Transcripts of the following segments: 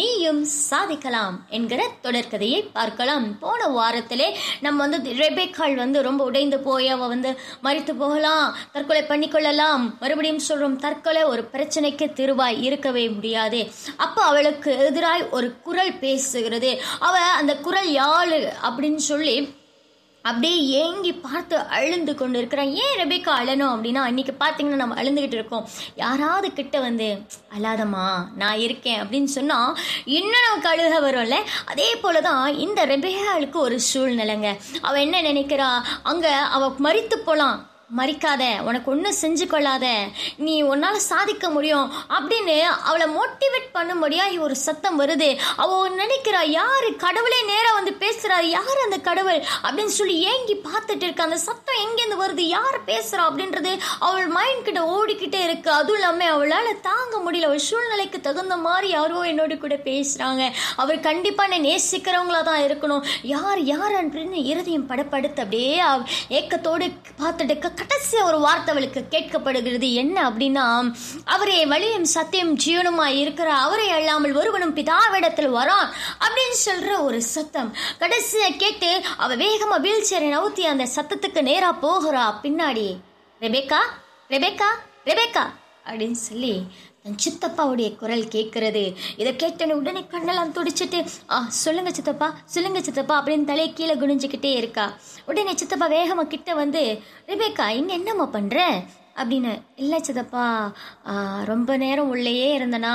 நீயும் சாதிக்கலாம் என்கிற தொடர்கதையை பார்க்கலாம். போன வாரத்திலே நம்ம வந்து ரெபேக்கால் வந்து ரொம்ப உடைந்து போய் அவ வந்து மறித்து போகலாம் தற்கொலை பண்ணிக்கொள்ளலாம். மறுபடியும் சொல்றோம் தற்கொலை ஒரு பிரச்சனைக்கு திருவாய் இருக்கவே முடியாது. அப்போ அவளுக்கு எதிராய் ஒரு குரல் பேசுகிறது. அவ அந்த குரல் யாழ் அப்படின்னு சொல்லி அப்படியே ஏங்கி பார்த்து அழுந்து கொண்டு இருக்கிறான் ஏன் ரெபேக்கா அழணும்? அப்படின்னா இன்னைக்கு பார்த்தீங்கன்னா நம்ம அழுந்துகிட்டு இருக்கோம். யாராவது கிட்ட வந்து அழாதம்மா நான் இருக்கேன். அப்படின்னு சொன்னால் இன்னும் நமக்கு அழுக வரும்ல? அதே போல தான் இந்த ரெபேக்காளுக்கு ஒரு சூழ்நிலைங்க. அவள் என்ன நினைக்கிறா? அங்கே அவள் மறித்து போகலாம் மறிக்காத உனக்கு ஒன்றும் செஞ்சு கொள்ளாத நீ உன்னால் சாதிக்க முடியும் அப்படின்னு அவளை மோட்டிவேட் பண்ணும்படியா ஒரு சத்தம் வருது. அவ நினைக்கிறா யாரு கடவுளே நேராக வந்து பேசுறா யார் அந்த கடவுள்? அப்படின்னு சொல்லி ஏங்கி பார்த்துட்டு இருக்க அந்த சத்தம் எங்கேருந்து வருது யார் பேசுறா? அப்படின்றது அவள் மைண்ட் கிட்ட ஓடிக்கிட்டே இருக்கு. அதுவும் இல்லாமல் அவளால் தாங்க முடியல. அவள் சூழ்நிலைக்கு தகுந்த மாதிரி யாரோ என்னோட கூட பேசுறாங்க. அவர் கண்டிப்பாக என்னை நேசிக்கிறவங்களா தான் இருக்கணும். யார் யார்? அப்படின்னு இருதயம் படப்படுத்து அப்படியே ஏக்கத்தோடு பார்த்துட்டு கடைசியா ஒரு வார்த்தை அவளுக்கு கேட்கப்படுகிறது. என்ன அப்படின்னா அவரே வழியும் சத்தியம் ஜீவனுமாய் இருக்கிற அவரை அல்லாமல் ஒருவனும் பிதாவிடத்தில் வரான் அப்படின்னு சொல்ற ஒரு சத்தம். கடைசியை கேட்டு அவ வேகமா வீல் சேரை நவுத்தி அந்த சத்தத்துக்கு நேரா போகிறா பின்னாடி. Rebecca Rebecca Rebecca. அப்படின்னு சொல்லி தன் சித்தப்பாவுடைய குரல் கேட்கறது. இதை கேட்டனே உடனே கண்ணெல்லாம் துடிச்சிட்டு ஆ சொல்லுங்க சித்தப்பா சொல்லுங்க சித்தப்பா அப்படின்னு தலையை கீழே குனிஞ்சுக்கிட்டே இருக்கா. உடனே சித்தப்பா வேகமாக கிட்ட வந்து ரிபேக்கா இங்கே என்னம்மா பண்ணுற அப்படின்னு இல்லை சித்தப்பா ரொம்ப நேரம் உள்ளேயே இருந்தனா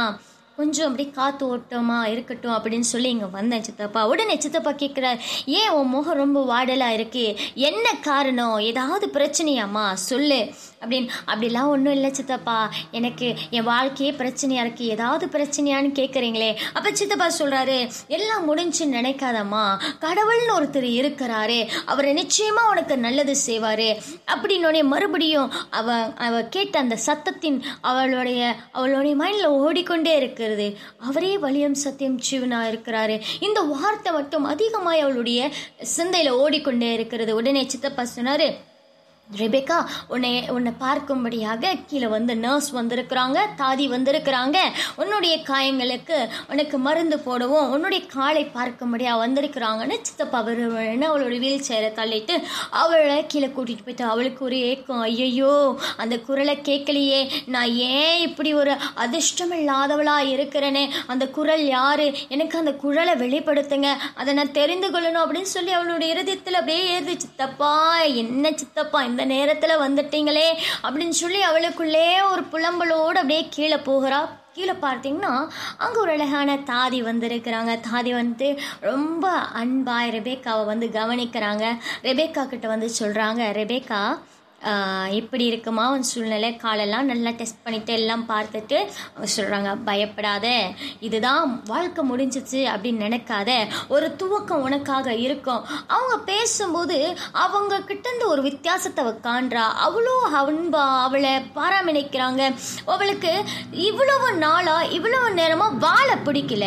கொஞ்சம் அப்படி காத்து ஓட்டமா இருக்கட்டும் அப்படின்னு சொல்லி இங்கே வந்தேன் சித்தப்பா. உடனே சித்தப்பா கேட்குறாரு ஏன் உன் முகம் ரொம்ப வாடலா இருக்கு? என்ன காரணம்? ஏதாவது பிரச்சனையாம்மா சொல்லு. அப்படின்னு. அப்படிலாம் ஒன்றும் இல்லை சித்தப்பா. எனக்கு என் வாழ்க்கையே பிரச்சனையாக இருக்குது ஏதாவது பிரச்சனையான்னு கேட்குறீங்களே அப்போ சித்தப்பா சொல்கிறாரு எல்லாம் முடிஞ்சுன்னு நினைக்காதம்மா. கடவுள்னு ஒருத்தர் இருக்கிறாரு. அவர் நிச்சயமாக உனக்கு நல்லது செய்வார். அப்படின்னோடனே மறுபடியும் அவ அவ கேட்ட அந்த சத்தத்தின் அவளுடைய அவளுடைய மைண்டில் ஓடிக்கொண்டே இருக்கிறது. அவரே வலியம் சத்தியம் ஜீவனா இருக்கிறாரு. இந்த வார்த்தை மட்டும் அதிகமாக அவளுடைய சிந்தையில் ஓடிக்கொண்டே இருக்கிறது. உடனே சித்தப்பா சொன்னார் ரெபேக்கா உன்னை உன்னை பார்க்கும்படியாக கீழே வந்து நர்ஸ் வந்திருக்கிறாங்க தாதி வந்திருக்கிறாங்க. உன்னுடைய காயங்களுக்கு உனக்கு மருந்து போடவும் உன்னுடைய காலை பார்க்கும்படியாக வந்திருக்கிறாங்கன்னு சித்தப்பா விரும்புன்னு அவளோட வீல் சேரை தள்ளிட்டு அவளை கீழே கூட்டிகிட்டு போயிட்டு அவளுக்கு ஒரு ஏக்கம் ஐயையோ அந்த குரலை கேட்கலையே. நான் ஏன் இப்படி ஒரு அதிர்ஷ்டம் இல்லாதவளாக இருக்கிறேனே? அந்த குரல் யார்? எனக்கு அந்த குரலை வெளிப்படுத்துங்க. அதை நான் தெரிந்து கொள்ளணும் அப்படின்னு சொல்லி அவளுடைய இருதயத்தில் அப்படியே ஏறுது. சித்தப்பா என்ன சித்தப்பா அந்த நேரத்தில் வந்துட்டீங்களே அப்படின்னு சொல்லி அவளுக்குள்ளே ஒரு புலம்பலோடு அப்படியே கீழே போகிறா. கீழே பார்த்தீங்கன்னா அங்கே ஒரு அழகான தாதி வந்திருக்கிறாங்க. தாதி வந்து ரொம்ப அன்பாய் ரெபேக்காவை வந்து கவனிக்கிறாங்க. ரெபேக்கா கிட்ட வந்து சொல்கிறாங்க ரெபேக்கா எப்படி இப்படி இருக்குமா உன் சூழ்நிலை? காலெல்லாம் நல்லா டெஸ்ட் பண்ணிட்டு எல்லாம் பார்த்துட்டு சொல்கிறாங்க பயப்படாத. இதுதான் வாழ்க்கை முடிஞ்சிச்சு அப்படின்னு நினைக்காத. ஒரு துவக்கம் உனக்காக இருக்கும். அவங்க பேசும்போது அவங்க கிட்டேருந்து ஒரு வித்தியாசத்தை காண்றா. அவ்வளோ அன்பா அவளை பாராமணிக்கிறாங்க. அவளுக்கு இவ்வளவு நாளாக இவ்வளவு நேரமாக வாழ பிடிக்கல.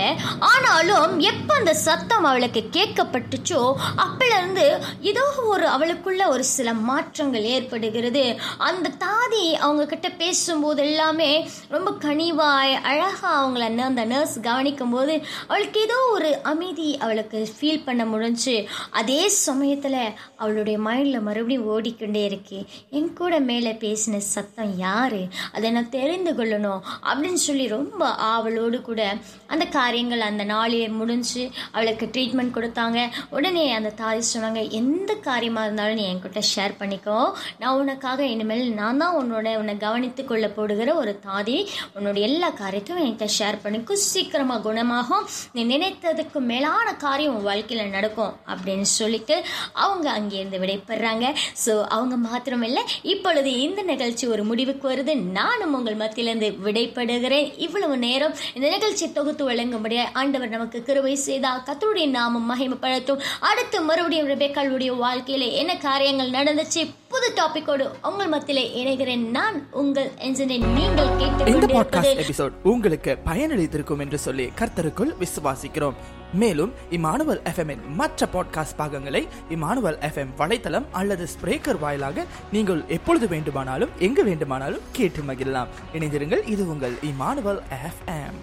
ஆனாலும் எப்போ அந்த சத்தம் அவளுக்கு கேட்கப்பட்டுச்சோ அப்போலேருந்து ஏதோ ஒரு அவளுக்குள்ள ஒரு சில மாற்றங்கள் விடுகிறது அந்த தாதி அவங்க கிட்ட பேசும்போது எல்லாமே ரொம்ப கனிவாய் அழகா அவங்கள அந்த நர்ஸ் கவனிக்கும் போது அவளுக்கு ஏதோ ஒரு அமைதி அவளுக்கு ஃபீல் பண்ண முடிஞ்சு அதே சமயத்துல அவளுடைய மைண்ட்ல மறுபடியும் ஓடிக்கொண்டே இருக்கு. என் கூட மேலே பேசின சத்தம் யாரு? அதை நான் தெரிந்து கொள்ளணும். அப்படின்னு சொல்லி ரொம்ப ஆவலோடு கூட அந்த காரியங்கள் அந்த நாளே முடிஞ்சு அவளுக்கு ட்ரீட்மெண்ட் கொடுத்தாங்க. உடனே அந்த தாதி சொன்னாங்க எந்த காரியமாக இருந்தாலும் நீ என்கிட்ட ஷேர் பண்ணிக்கோ. நான் நான் உனக்காக இனிமேல் நான் தான் உன்னோட உன்னை கவனித்து கொள்ள போடுகிற ஒரு தாதி. உன்னோட எல்லா காரியத்தையும் என்கிட்ட ஷேர் பண்ணிக்கும் சீக்கிரமாக குணமாகும். நீ நினைத்ததுக்கு மேலான காரியம் உன் வாழ்க்கையில் நடக்கும் அப்படின்னு சொல்லிட்டு அவங்க அங்கேருந்து விடைபெறாங்க. ஸோ அவங்க மாத்திரமில்லை இப்பொழுது இந்த நிகழ்ச்சி ஒரு முடிவுக்கு வருது. நானும் உங்கள் மத்தியிலிருந்து விடைபடுகிறேன் இவ்வளவு நேரம் இந்த நிகழ்ச்சி தொகுத்து வழங்கும்படியா ஆண்டவர் நமக்கு கிருவை செய்தா. கத்தருடைய நாமம் மகிமைப்படுத்தும். அடுத்து மறுபடியும் ரெபேக்காளுடைய வாழ்க்கையில் என்ன காரியங்கள் நடந்துச்சு? புது டாபிக்கோடு உங்கள் மத்தியிலே இணைகிறேன். நான் உங்கள் என்ஜினியர் நீங்கள் இந்த பாட்காஸ்ட் எபிசோட் உங்களுக்கு பயனளித்திருக்கும் என்று சொல்லி கர்த்தருக்குள் விசுவாசிக்கிறோம். மேலும் இமானுவல் எஃப்எம் மற்ற பாட்காஸ்ட் பாகங்களை இமானுவல் எஃப்எம் வலைத்தளம் அல்லது ஸ்பிரேக்கர் வாயிலாக நீங்கள் எப்பொழுது வேண்டுமானாலும் எங்கு வேண்டுமானாலும் கேட்டு மகிழலாம். இணைந்திருங்கள் இது உங்கள் இமானுவல் எஃப்எம்.